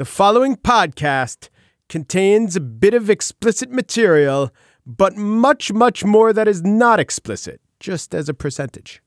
The following podcast contains a bit of explicit material, but much, much more that is not explicit, just as a percentage.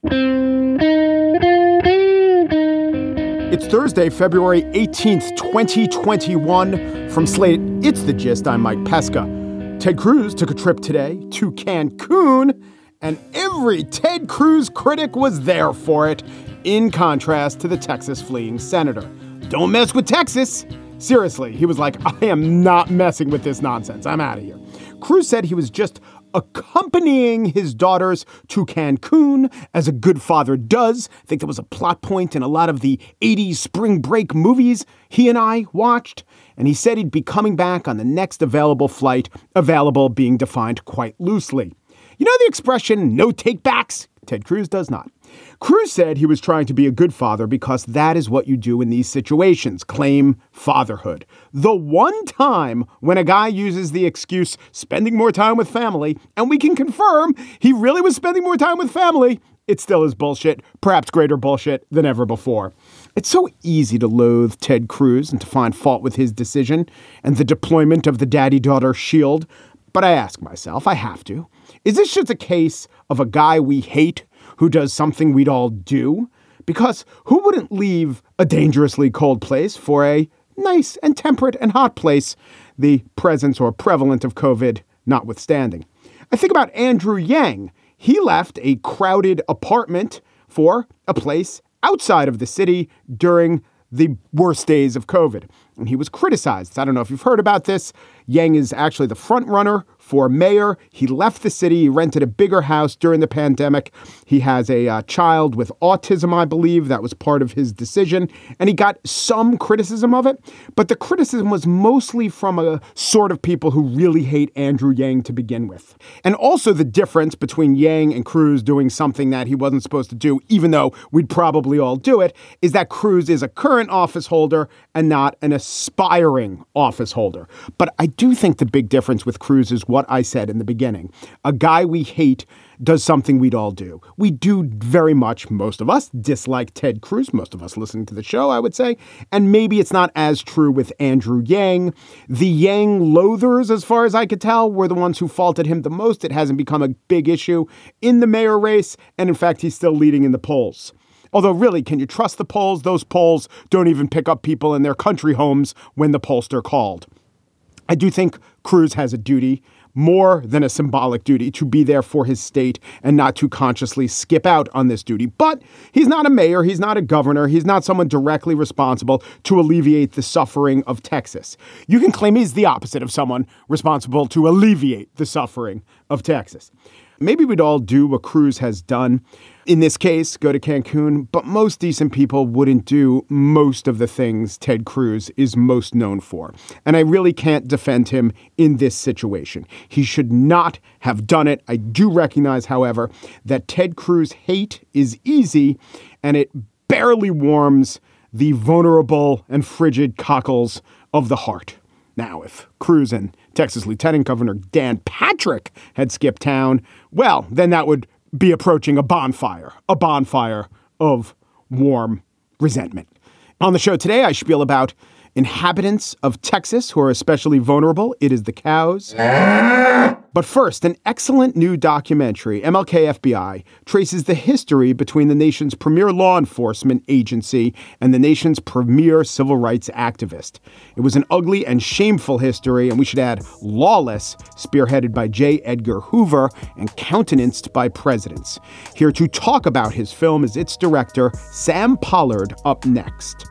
It's Thursday, February 18th, 2021. From Slate, it's The Gist. I'm Mike Pesca. Ted Cruz took a trip today to Cancun, and every Ted Cruz critic was there for it, in contrast to the Texas fleeing senator. Don't mess with Texas. Seriously, he was like, I am not messing with this nonsense. I'm out of here. Cruz said he was just accompanying his daughters to Cancun, as a good father does. I think there was a plot point in a lot of the 80s spring break movies he and I watched. And he said he'd be coming back on the next available flight, available being defined quite loosely. You know the expression no takebacks? Ted Cruz does not. Cruz said he was trying to be a good father because that is what you do in these situations claim fatherhood. The one time when a guy uses the excuse spending more time with family, and we can confirm he really was spending more time with family, it still is bullshit, perhaps greater bullshit than ever before. It's so easy to loathe Ted Cruz and to find fault with his decision and the deployment of the daddy daughter shield. But I ask myself, I have to, is this just a case of a guy we hate who does something we'd all do? Because who wouldn't leave a dangerously cold place for a nice and temperate and hot place, the presence or prevalent of COVID notwithstanding? I think about Andrew Yang. He left a crowded apartment for a place outside of the city during the worst days of COVID. And he was criticized. I don't know if you've heard about this. Yang is actually the front runner for mayor. He left the city, he rented a bigger house during the pandemic. He has a uh, child with autism, I believe. That was part of his decision. And he got some criticism of it, but the criticism was mostly from a sort of people who really hate Andrew Yang to begin with. And also the difference between Yang and Cruz doing something that he wasn't supposed to do, even though we'd probably all do it, is that Cruz is a current office holder and not an aspiring office holder. But I do think the big difference with Cruz is what I said in the beginning. A guy we hate does something we'd all do. We do very much, most of us, dislike Ted Cruz, most of us listening to the show, I would say. And maybe it's not as true with Andrew Yang. The Yang loathers, as far as I could tell, were the ones who faulted him the most. It hasn't become a big issue in the mayor race. And in fact, he's still leading in the polls. Although, really, can you trust the polls? Those polls don't even pick up people in their country homes when the pollster called. I do think Cruz has a duty more than a symbolic duty to be there for his state and not to consciously skip out on this duty. But he's not a mayor, he's not a governor, he's not someone directly responsible to alleviate the suffering of Texas. You can claim he's the opposite of someone responsible to alleviate the suffering of Texas. Maybe we'd all do what Cruz has done. In this case, go to Cancun, but most decent people wouldn't do most of the things Ted Cruz is most known for. And I really can't defend him in this situation. He should not have done it. I do recognize, however, that Ted Cruz hate is easy and it barely warms the vulnerable and frigid cockles of the heart. Now, if Cruz and Texas Lieutenant Governor Dan Patrick had skipped town, well, then that would be approaching a bonfire, a bonfire of warm resentment. On the show today, I spiel about inhabitants of Texas who are especially vulnerable. It is the cows. But first, an excellent new documentary, MLK FBI, traces the history between the nation's premier law enforcement agency and the nation's premier civil rights activist. It was an ugly and shameful history, and we should add lawless, spearheaded by J. Edgar Hoover and countenanced by presidents. Here to talk about his film is its director, Sam Pollard, up next.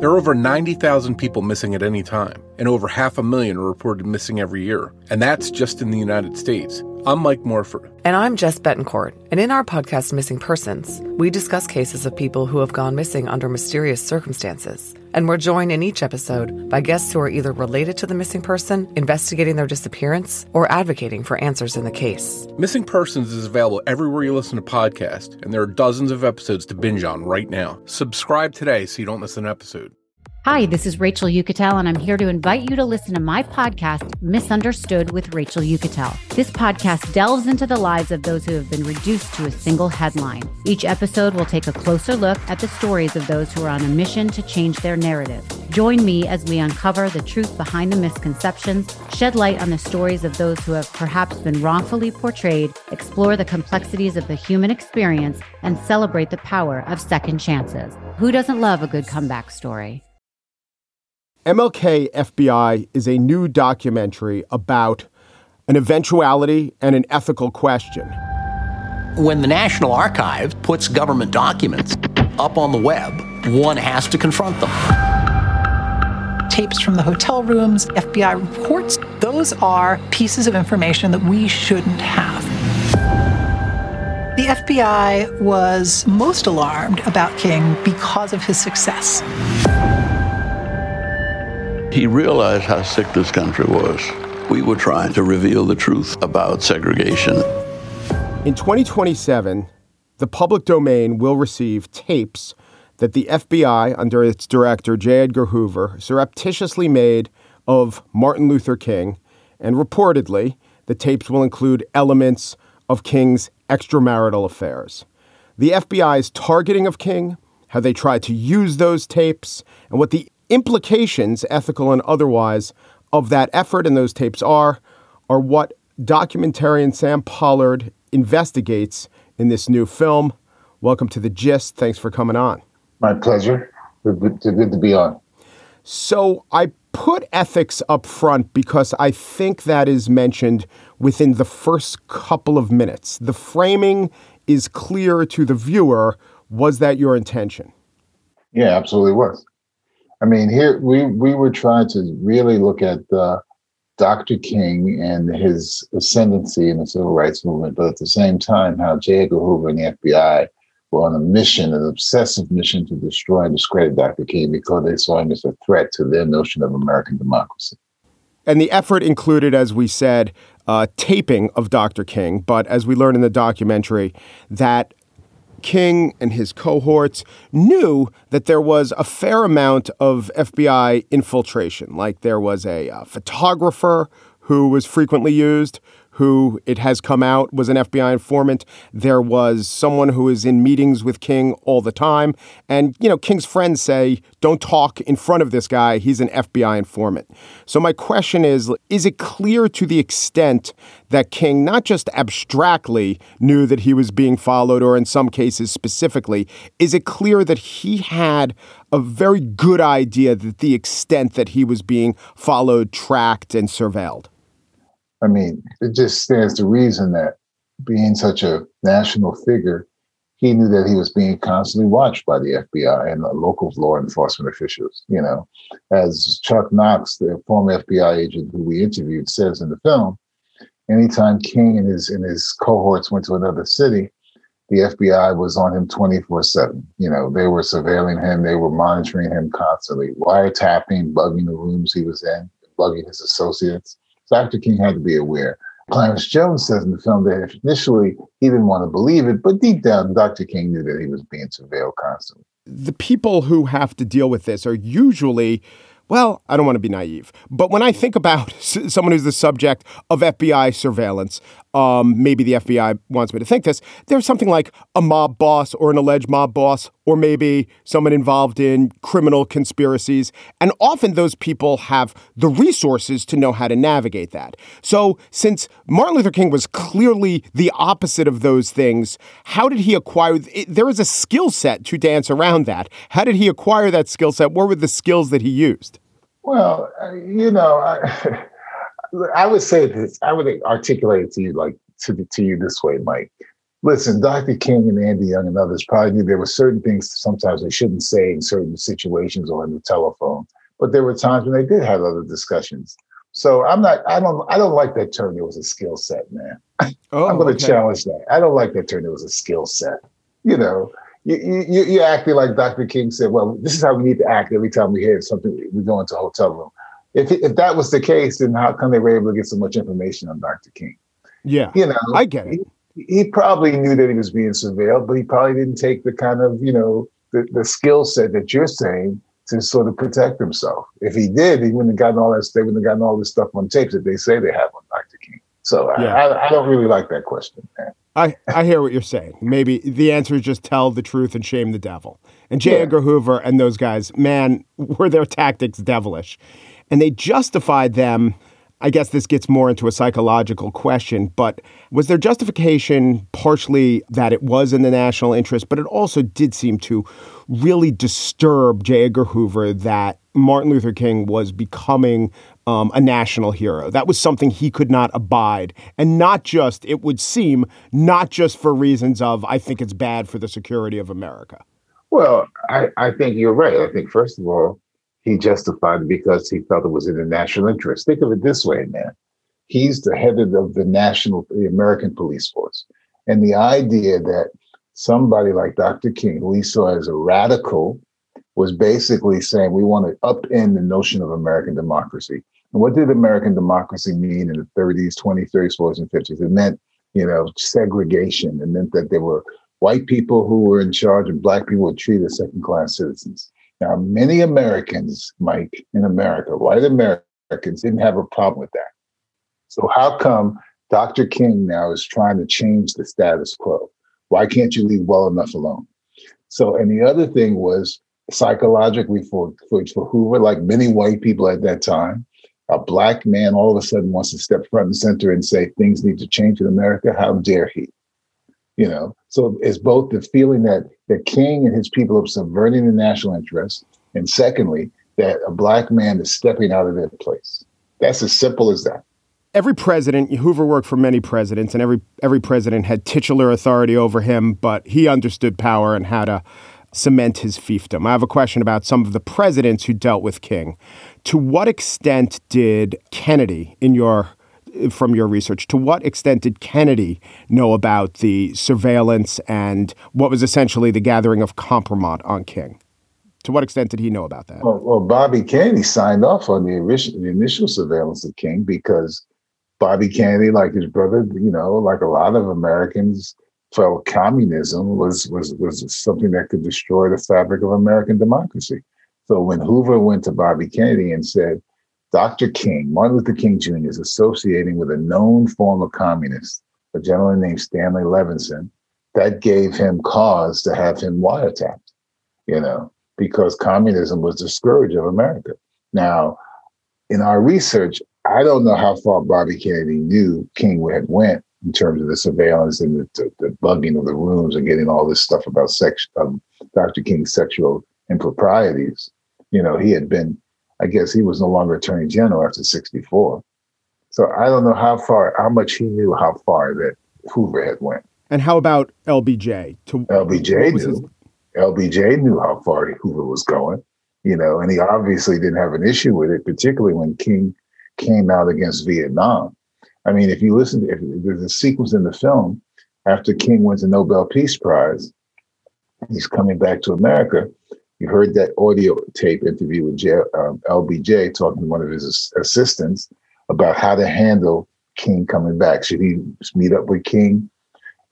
There are over 90,000 people missing at any time, and over half a million are reported missing every year. And that's just in the United States. I'm Mike Morford. And I'm Jess Betancourt. And in our podcast, Missing Persons, we discuss cases of people who have gone missing under mysterious circumstances. And we're joined in each episode by guests who are either related to the missing person, investigating their disappearance, or advocating for answers in the case. Missing Persons is available everywhere you listen to podcasts, and there are dozens of episodes to binge on right now. Subscribe today so you don't miss an episode. Hi, this is Rachel Uchitel, and I'm here to invite you to listen to my podcast, Misunderstood with Rachel Uchitel. This podcast delves into the lives of those who have been reduced to a single headline. Each episode will take a closer look at the stories of those who are on a mission to change their narrative. Join me as we uncover the truth behind the misconceptions, shed light on the stories of those who have perhaps been wrongfully portrayed, explore the complexities of the human experience, and celebrate the power of second chances. Who doesn't love a good comeback story? MLK FBI is a new documentary about an eventuality and an ethical question. When the National Archive puts government documents up on the web, one has to confront them. Tapes from the hotel rooms, FBI reports, those are pieces of information that we shouldn't have. The FBI was most alarmed about King because of his success. He realized how sick this country was. We were trying to reveal the truth about segregation. In 2027, the public domain will receive tapes that the FBI, under its director J. Edgar Hoover, surreptitiously made of Martin Luther King, and reportedly, the tapes will include elements of King's extramarital affairs. The FBI's targeting of King, how they tried to use those tapes, and what the implications, ethical and otherwise, of that effort and those tapes are, are what documentarian Sam Pollard investigates in this new film. Welcome to the gist. Thanks for coming on. My pleasure. Good, to be on. So I put ethics up front because I think that is mentioned within the first couple of minutes. The framing is clear to the viewer. Was that your intention? Yeah, absolutely was. I mean, here we we were trying to really look at uh, Dr. King and his ascendancy in the civil rights movement, but at the same time, how J. Edgar Hoover and the FBI were on a mission, an obsessive mission to destroy and discredit Dr. King because they saw him as a threat to their notion of American democracy. And the effort included, as we said, uh, taping of Dr. King, but as we learned in the documentary, that King and his cohorts knew that there was a fair amount of FBI infiltration, like there was a uh, photographer who was frequently used, who it has come out was an FBI informant. There was someone who is in meetings with King all the time. And, you know, King's friends say, don't talk in front of this guy. He's an FBI informant. So my question is is it clear to the extent that King not just abstractly knew that he was being followed, or in some cases specifically, is it clear that he had a very good idea that the extent that he was being followed, tracked, and surveilled? I mean, it just stands to reason that being such a national figure, he knew that he was being constantly watched by the FBI and the local law enforcement officials. You know, as Chuck Knox, the former FBI agent who we interviewed, says in the film, anytime King and his and his cohorts went to another city, the FBI was on him 24 7. You know, they were surveilling him, they were monitoring him constantly, wiretapping, bugging the rooms he was in, bugging his associates. Dr. King had to be aware. Clarence Jones says in the film that initially he didn't want to believe it, but deep down, Dr. King knew that he was being surveilled constantly. The people who have to deal with this are usually well, I don't want to be naive, but when I think about someone who's the subject of FBI surveillance, um, maybe the FBI wants me to think this, there's something like a mob boss or an alleged mob boss, or maybe someone involved in criminal conspiracies. And often those people have the resources to know how to navigate that. So, since Martin Luther King was clearly the opposite of those things, how did he acquire? There is a skill set to dance around that. How did he acquire that skill set? What were the skills that he used? Well, uh, you know, I, I would say this. I would articulate it to you like to to you this way, Mike. Listen, Dr. King and Andy Young and others probably knew there were certain things sometimes they shouldn't say in certain situations or in the telephone, but there were times when they did have other discussions. So I'm not. I don't. I don't like that term. It was a skill set, man. Oh, I'm going to okay. challenge that. I don't like that term. It was a skill set. You know, you, you, you're acting like Dr. King said, well, this is how we need to act every time we hear something, we go into a hotel room. If, if that was the case, then how come they were able to get so much information on Dr. King? Yeah. You know, I get it. He, he probably knew that he was being surveilled, but he probably didn't take the kind of, you know, the, the skill set that you're saying to sort of protect himself. If he did, he wouldn't have gotten all that. They wouldn't have gotten all this stuff on tapes that they say they have on Dr. King. So yeah. I, I, don't really like that question, man. I, I hear what you're saying. Maybe the answer is just tell the truth and shame the devil. And J. Yeah. Edgar Hoover and those guys, man, were their tactics devilish. And they justified them I guess this gets more into a psychological question, but was there justification partially that it was in the national interest, but it also did seem to really disturb J. Edgar Hoover that Martin Luther King was becoming um, a national hero. That was something he could not abide. And not just, it would seem, not just for reasons of, I think it's bad for the security of America. Well, I, I think you're right. I think, first of all, he justified it because he felt it was in the national interest. Think of it this way, man. He's the head of the national, the American police force. And the idea that somebody like Dr. King, who he saw as a radical, was basically saying we want to upend the notion of American democracy. And what did American democracy mean in the 30s, 20s, 30s, 40s, and 50s? It meant, you know, segregation. It meant that there were white people who were in charge and black people were treated as second class citizens. Now, many Americans, Mike, in America, white Americans, didn't have a problem with that. So, how come Dr. King now is trying to change the status quo? Why can't you leave well enough alone? So, and the other thing was psychologically for, for, for Hoover, like many white people at that time, a black man all of a sudden wants to step front and center and say things need to change in America. How dare he? You know, so it's both the feeling that the king and his people are subverting the national interest, and secondly, that a black man is stepping out of their place. That's as simple as that. Every president, Hoover worked for many presidents, and every every president had titular authority over him, but he understood power and how to cement his fiefdom. I have a question about some of the presidents who dealt with King. To what extent did Kennedy, in your from your research, to what extent did Kennedy know about the surveillance and what was essentially the gathering of compromise on King? To what extent did he know about that? Well, well Bobby Kennedy signed off on the initial, the initial surveillance of King because Bobby Kennedy, like his brother, you know, like a lot of Americans, felt communism was was was something that could destroy the fabric of American democracy. So when Hoover went to Bobby Kennedy and said, Dr. King, Martin Luther King Jr., is associating with a known former communist, a gentleman named Stanley Levinson. That gave him cause to have him wiretapped, you know, because communism was the scourge of America. Now, in our research, I don't know how far Bobby Kennedy knew King had went in terms of the surveillance and the, the, the bugging of the rooms and getting all this stuff about sex, um, Dr. King's sexual improprieties. You know, he had been I guess he was no longer attorney general after 64. So I don't know how far, how much he knew how far that Hoover had went. And how about LBJ? To, LBJ knew. His... LBJ knew how far Hoover was going, you know, and he obviously didn't have an issue with it, particularly when King came out against Vietnam. I mean, if you listen, to, if there's a sequence in the film after King wins the Nobel Peace Prize, he's coming back to America you heard that audio tape interview with J, um, LBJ talking to one of his assistants about how to handle King coming back. Should he meet up with King?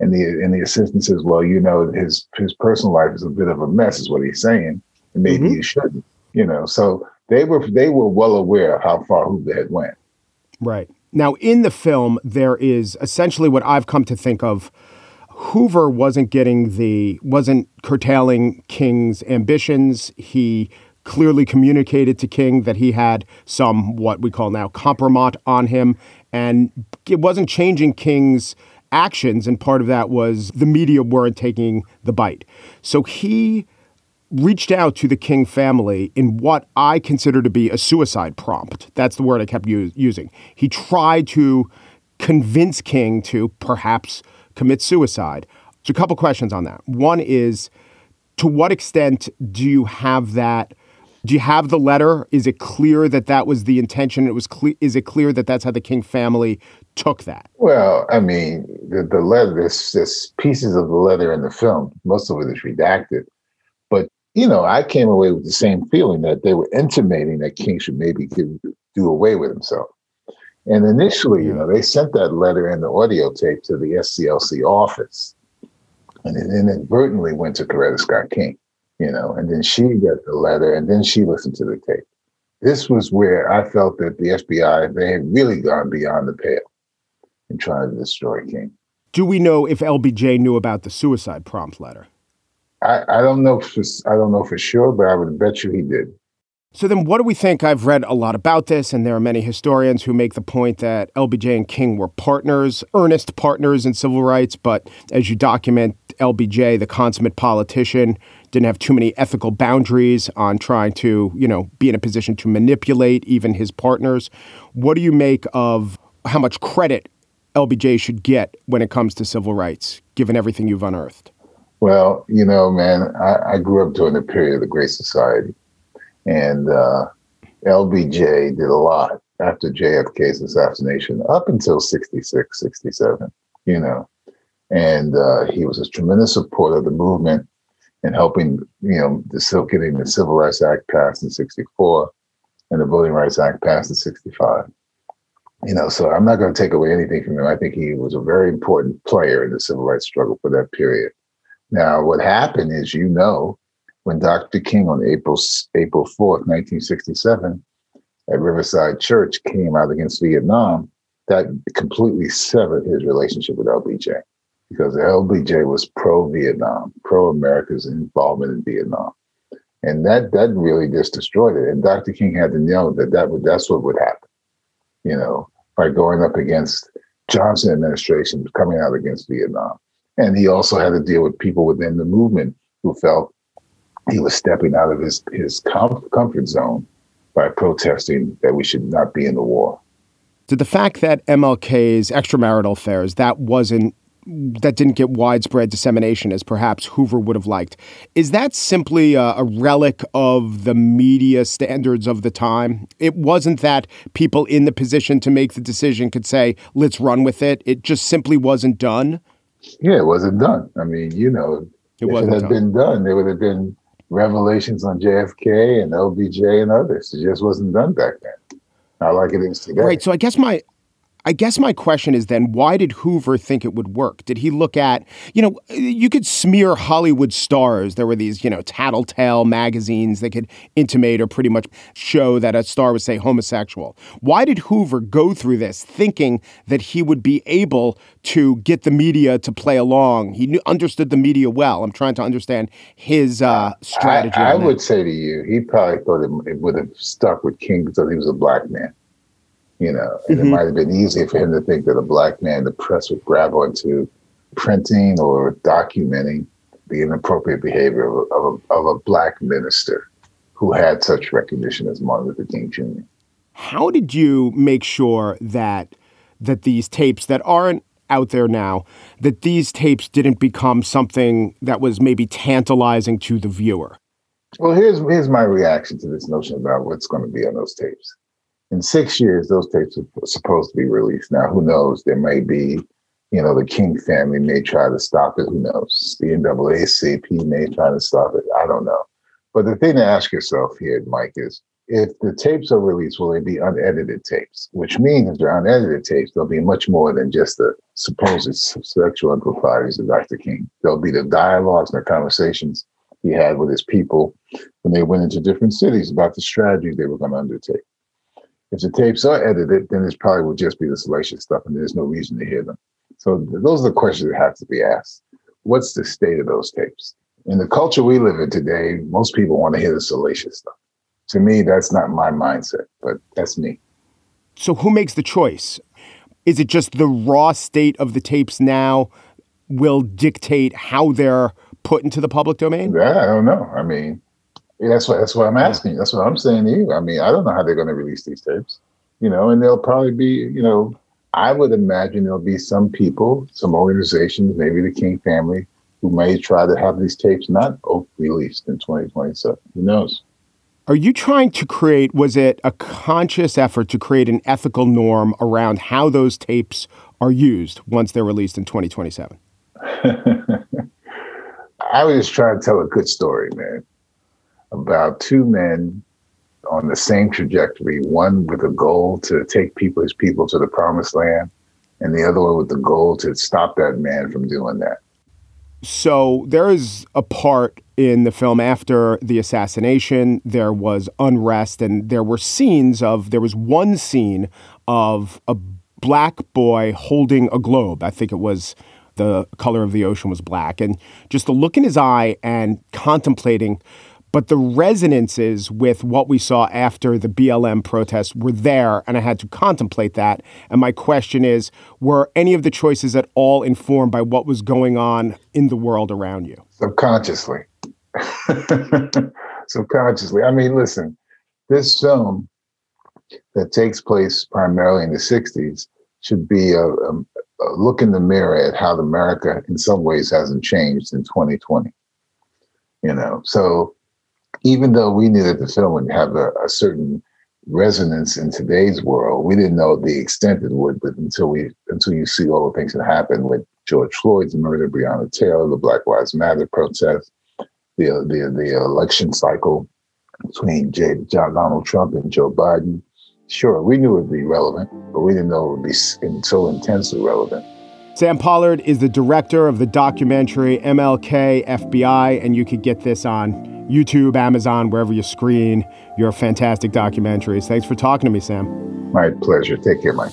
And the and the assistant says, "Well, you know, his his personal life is a bit of a mess, is what he's saying, and maybe mm-hmm. you shouldn't." You know, so they were they were well aware of how far Hoover had went. Right now, in the film, there is essentially what I've come to think of Hoover wasn't getting the wasn't curtailing King's ambitions. He clearly communicated to King that he had some what we call now compromise on him, and it wasn't changing King's actions. And part of that was the media weren't taking the bite. So he reached out to the King family in what I consider to be a suicide prompt. That's the word I kept u- using. He tried to convince King to perhaps commit suicide. So, a couple questions on that. One is to what extent do you have that? Do you have the letter? Is it clear that that was the intention? It was clear. Is it clear that that's how the King family took that? Well, I mean, the, the letter, there's, there's pieces of the letter in the film. Most of it is redacted. But, you know, I came away with the same feeling that they were intimating that King should maybe give, do away with himself. And initially, you know, they sent that letter and the audio tape to the SCLC office, and it inadvertently went to Coretta Scott King. you know, and then she got the letter and then she listened to the tape. This was where I felt that the FBI, they had really gone beyond the pale in trying to destroy King. Do we know if LBJ knew about the suicide prompt letter? I, I don't know for I don't know for sure, but I would bet you he did. So then what do we think? I've read a lot about this, and there are many historians who make the point that LBJ and King were partners, earnest partners in civil rights, but as you document, LBJ, the consummate politician, didn't have too many ethical boundaries on trying to, you know, be in a position to manipulate even his partners. What do you make of how much credit LBJ should get when it comes to civil rights, given everything you've unearthed? Well, you know, man, I, I grew up during the period of the Great Society, and uh, LBJ did a lot after JFK's assassination up until 66, 67, you know. And uh, he was a tremendous supporter of the movement and helping, you know, the, getting the Civil Rights Act passed in 64 and the Voting Rights Act passed in 65. You know, so I'm not going to take away anything from him. I think he was a very important player in the civil rights struggle for that period. Now, what happened is, you know, when Dr. King on April April 4th, 1967, at Riverside Church came out against Vietnam, that completely severed his relationship with LBJ because LBJ was pro-Vietnam, pro-America's involvement in Vietnam. And that that really just destroyed it. And Dr. King had to know that, that would, that's what would happen, you know, by going up against Johnson administration coming out against Vietnam. And he also had to deal with people within the movement who felt he was stepping out of his, his comfort zone by protesting that we should not be in the war. Did the fact that MLK's extramarital affairs, that wasn't that didn't get widespread dissemination as perhaps Hoover would have liked. Is that simply a, a, relic of the media standards of the time? It wasn't that people in the position to make the decision could say, let's run with it. It just simply wasn't done. Yeah, it wasn't done. I mean, you know, it if it had done. been done, there would have been revelations on JFK and LBJ and others. It just wasn't done back then. Not like it is today. Right. So I guess my I guess my question is then why did Hoover think it would work? Did he look at, you know, you could smear Hollywood stars. There were these, you know, tattletale magazines that could intimate or pretty much show that a star was, say, homosexual. Why did Hoover go through this thinking that he would be able to get the media to play along? He knew, understood the media well. I'm trying to understand his uh, strategy. I, I would say to you, he probably thought it, it would have stuck with King because he was a black man you know, and mm-hmm. it might have been easier for him to think that a black man, the press would grab onto printing or documenting the inappropriate behavior of a, of a, of a black minister who had such recognition as Martin Luther King Jr. How did you make sure that that these tapes that aren't out there now, that these tapes didn't become something that was maybe tantalizing to the viewer? Well, here's here's my reaction to this notion about what's going to be on those tapes in six years, those tapes are supposed to be released. Now, who knows? There may be, you know, the King family may try to stop it. Who knows? The NAACP may try to stop it. I don't know. But the thing to ask yourself here, Mike, is if the tapes are released, will they be unedited tapes? Which means if they're unedited tapes, there'll be much more than just the supposed sexual improprieties of Dr. King. There'll be the dialogues and the conversations he had with his people when they went into different cities about the strategy they were going to undertake. If the tapes are edited, then it probably will just be the salacious stuff, and there's no reason to hear them. So those are the questions that have to be asked. What's the state of those tapes? In the culture we live in today, most people want to hear the salacious stuff. To me, that's not my mindset, but that's me. So who makes the choice? Is it just the raw state of the tapes now will dictate how they're put into the public domain? Yeah, I don't know. I mean, that's what that's what I'm asking. That's what I'm saying to you. I mean, I don't know how they're going to release these tapes, you know, and they'll probably be, you know, I would imagine there'll be some people, some organizations, maybe the King family, who may try to have these tapes not released in 2027. Who knows? Are you trying to create, was it a conscious effort to create an ethical norm around how those tapes are used once they're released in 2027? I was just trying to tell a good story, man about two men on the same trajectory, one with a goal to take people, his people to the promised land, and the other one with the goal to stop that man from doing that. So there is a part in the film after the assassination, there was unrest, and there were scenes of, there was one scene of a black boy holding a globe. I think it was the color of the ocean was black. And just the look in his eye and contemplating but the resonances with what we saw after the BLM protests were there, and I had to contemplate that. And my question is were any of the choices at all informed by what was going on in the world around you? Subconsciously. Subconsciously. I mean, listen, this film that takes place primarily in the 60s should be a, a, a look in the mirror at how America, in some ways, hasn't changed in 2020. You know, so even though we knew that the film would have a, a, certain resonance in today's world, we didn't know the extent it would. But until we until you see all the things that happened with George Floyd's murder, Breonna Taylor, the Black Lives Matter protest, the the the election cycle between John Donald Trump and Joe Biden. Sure, we knew it would be relevant, but we didn't know it would be so intensely relevant. Sam Pollard is the director of the documentary MLK FBI, and you could get this on YouTube, Amazon, wherever you screen your fantastic documentaries. Thanks for talking to me, Sam. My pleasure. Take care, Mike.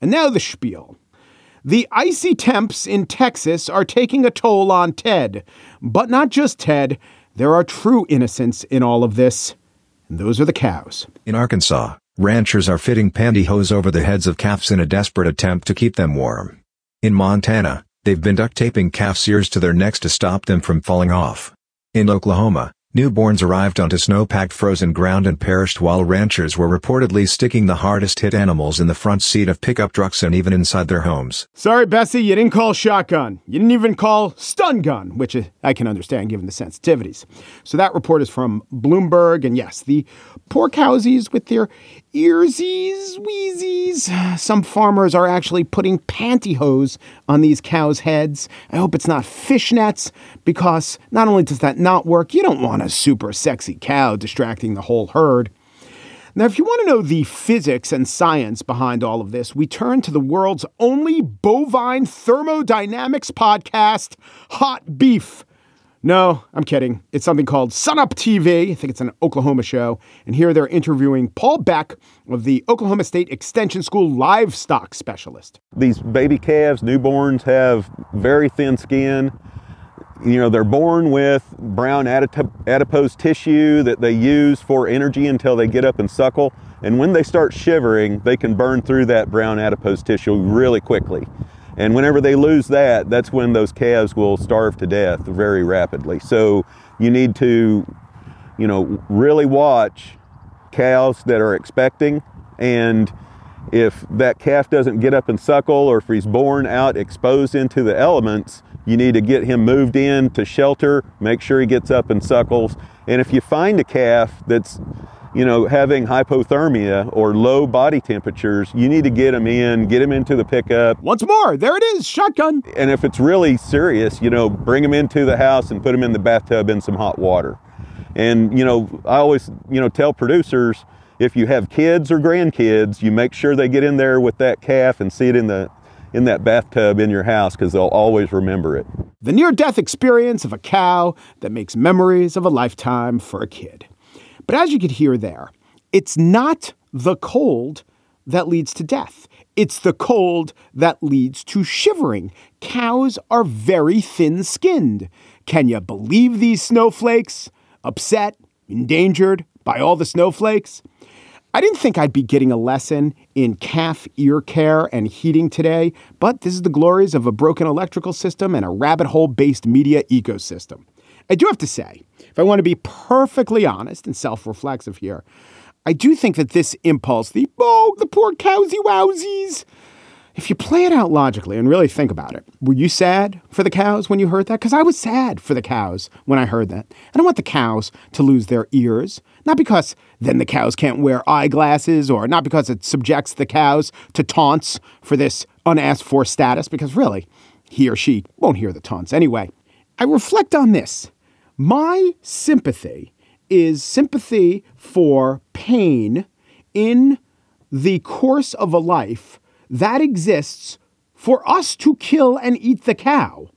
And now the spiel. The icy temps in Texas are taking a toll on Ted. But not just Ted, there are true innocents in all of this. And those are the cows. In Arkansas, ranchers are fitting pantyhose over the heads of calves in a desperate attempt to keep them warm. In Montana, they've been duct taping calves' ears to their necks to stop them from falling off. In Oklahoma, Newborns arrived onto snow-packed frozen ground and perished while ranchers were reportedly sticking the hardest-hit animals in the front seat of pickup trucks and even inside their homes. Sorry, Bessie, you didn't call shotgun. You didn't even call stun gun, which I can understand given the sensitivities. So that report is from Bloomberg, and yes, the poor cowsies with their earsies, wheezies. Some farmers are actually putting pantyhose on these cows' heads. I hope it's not fishnets, because not only does that not work, you don't want a super sexy cow distracting the whole herd. Now, if you want to know the physics and science behind all of this, we turn to the world's only bovine thermodynamics podcast, Hot Beef. No, I'm kidding. It's something called Sunup TV. I think it's an Oklahoma show. And here they're interviewing Paul Beck of the Oklahoma State Extension School livestock specialist. These baby calves, newborns, have very thin skin. You know, they're born with brown adipose tissue that they use for energy until they get up and suckle. And when they start shivering, they can burn through that brown adipose tissue really quickly. And whenever they lose that, that's when those calves will starve to death very rapidly. So you need to, you know, really watch cows that are expecting. And if that calf doesn't get up and suckle, or if he's born out exposed into the elements, you need to get him moved in to shelter, make sure he gets up and suckles. And if you find a calf that's you know, having hypothermia or low body temperatures, you need to get them in, get them into the pickup. Once more, there it is, shotgun. And if it's really serious, you know, bring them into the house and put them in the bathtub in some hot water. And, you know, I always, you know, tell producers if you have kids or grandkids, you make sure they get in there with that calf and see it in the in that bathtub in your house because they'll always remember it. The near death experience of a cow that makes memories of a lifetime for a kid. But as you could hear there, it's not the cold that leads to death. It's the cold that leads to shivering. Cows are very thin skinned. Can you believe these snowflakes? Upset, endangered by all the snowflakes? I didn't think I'd be getting a lesson in calf ear care and heating today, but this is the glories of a broken electrical system and a rabbit hole based media ecosystem. I do have to say, if I want to be perfectly honest and self reflexive here, I do think that this impulse, the oh, the poor cowsy wowsies, if you play it out logically and really think about it, were you sad for the cows when you heard that? Because I was sad for the cows when I heard that. I don't want the cows to lose their ears. Not because then the cows can't wear eyeglasses or not because it subjects the cows to taunts for this unasked for status, because really, he or she won't hear the taunts anyway. I reflect on this. My sympathy is sympathy for pain in the course of a life that exists for us to kill and eat the cow.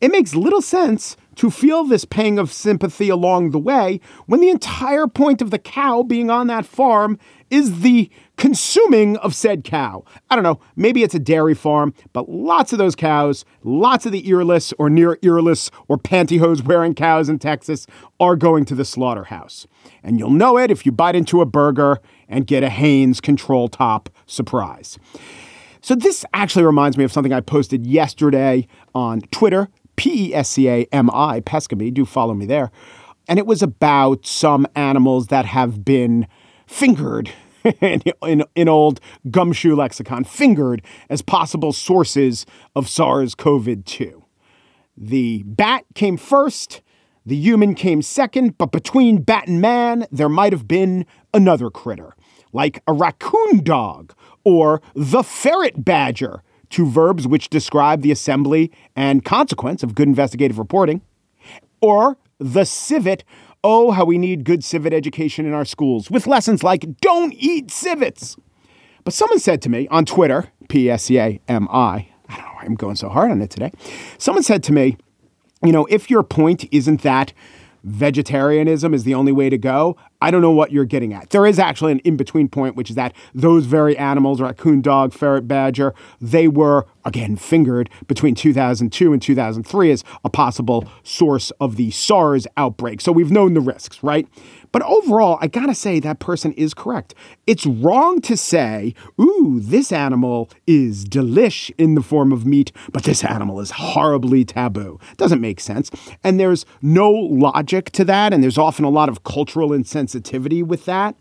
It makes little sense to feel this pang of sympathy along the way when the entire point of the cow being on that farm is the consuming of said cow. I don't know, maybe it's a dairy farm, but lots of those cows, lots of the earless or near earless or pantyhose wearing cows in Texas are going to the slaughterhouse. And you'll know it if you bite into a burger and get a Hanes control top surprise. So, this actually reminds me of something I posted yesterday on Twitter, P E S C A M I, Pescami. Do follow me there. And it was about some animals that have been fingered in, in, in, old gumshoe lexicon, fingered as possible sources of SARS CoV 2. The bat came first, the human came second, but between bat and man, there might have been another critter, like a raccoon dog or the ferret badger, two verbs which describe the assembly and consequence of good investigative reporting, or the civet Oh, how we need good civet education in our schools with lessons like don't eat civets. But someone said to me on Twitter, P S C A M I, I don't know why I'm going so hard on it today. Someone said to me, you know, if your point isn't that vegetarianism is the only way to go, I don't know what you're getting at. There is actually an in between point, which is that those very animals, raccoon dog, ferret badger, they were, again, fingered between 2002 and 2003 as a possible source of the SARS outbreak. So we've known the risks, right? But overall, I gotta say that person is correct. It's wrong to say, ooh, this animal is delish in the form of meat, but this animal is horribly taboo. Doesn't make sense. And there's no logic to that, and there's often a lot of cultural insensitivity with that.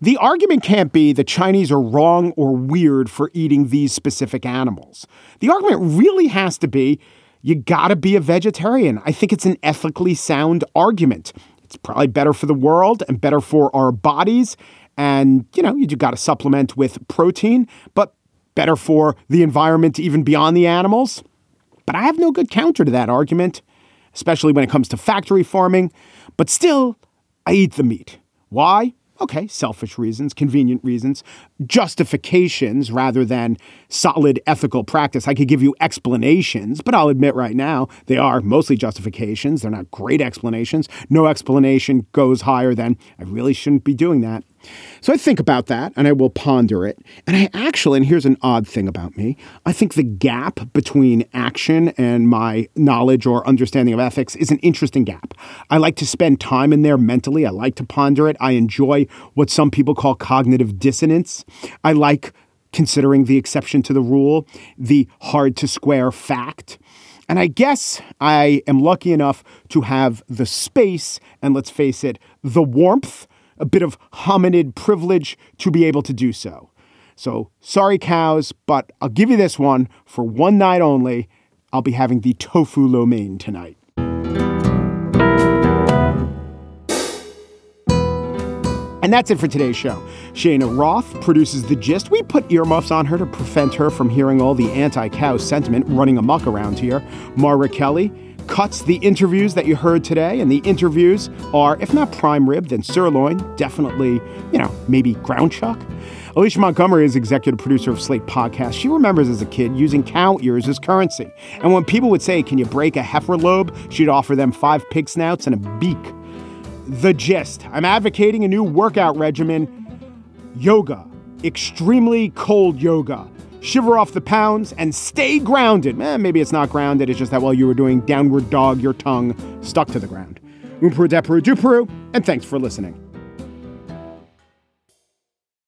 The argument can't be the Chinese are wrong or weird for eating these specific animals. The argument really has to be you gotta be a vegetarian. I think it's an ethically sound argument. It's probably better for the world and better for our bodies. And, you know, you do got to supplement with protein, but better for the environment even beyond the animals. But I have no good counter to that argument, especially when it comes to factory farming. But still, I eat the meat. Why? Okay, selfish reasons, convenient reasons, justifications rather than solid ethical practice. I could give you explanations, but I'll admit right now they are mostly justifications. They're not great explanations. No explanation goes higher than I really shouldn't be doing that. So I think about that and I will ponder it. And I actually, and here's an odd thing about me I think the gap between action and my knowledge or understanding of ethics is an interesting gap. I like to spend time in there mentally, I like to ponder it. I enjoy what some people call cognitive dissonance. I like considering the exception to the rule, the hard to square fact. And I guess I am lucky enough to have the space and let's face it, the warmth a bit of hominid privilege to be able to do so. So sorry, cows, but I'll give you this one for one night only. I'll be having the tofu lo mein tonight. And that's it for today's show. Cheyna Roth produces The Gist. We put earmuffs on her to prevent her from hearing all the anti cow sentiment running amok around here. Mara Kelley cuts the interviews that you heard today, and the interviews are, if not prime rib, then sirloin, definitely, you know, maybe ground chuck. Alicia Montgomery is executive producer of Slate Podcast. She remembers as a kid using cow ears as currency. And when people would say, Can you break a heifer lobe? she'd offer them five pig snouts and a beak. The gist I'm advocating a new workout regimen yoga, extremely cold yoga shiver off the pounds, and stay grounded. Eh, maybe it's not grounded, it's just that while you were doing downward dog, your tongue stuck to the ground. Umperu, Deperu, Duperu, and thanks for listening.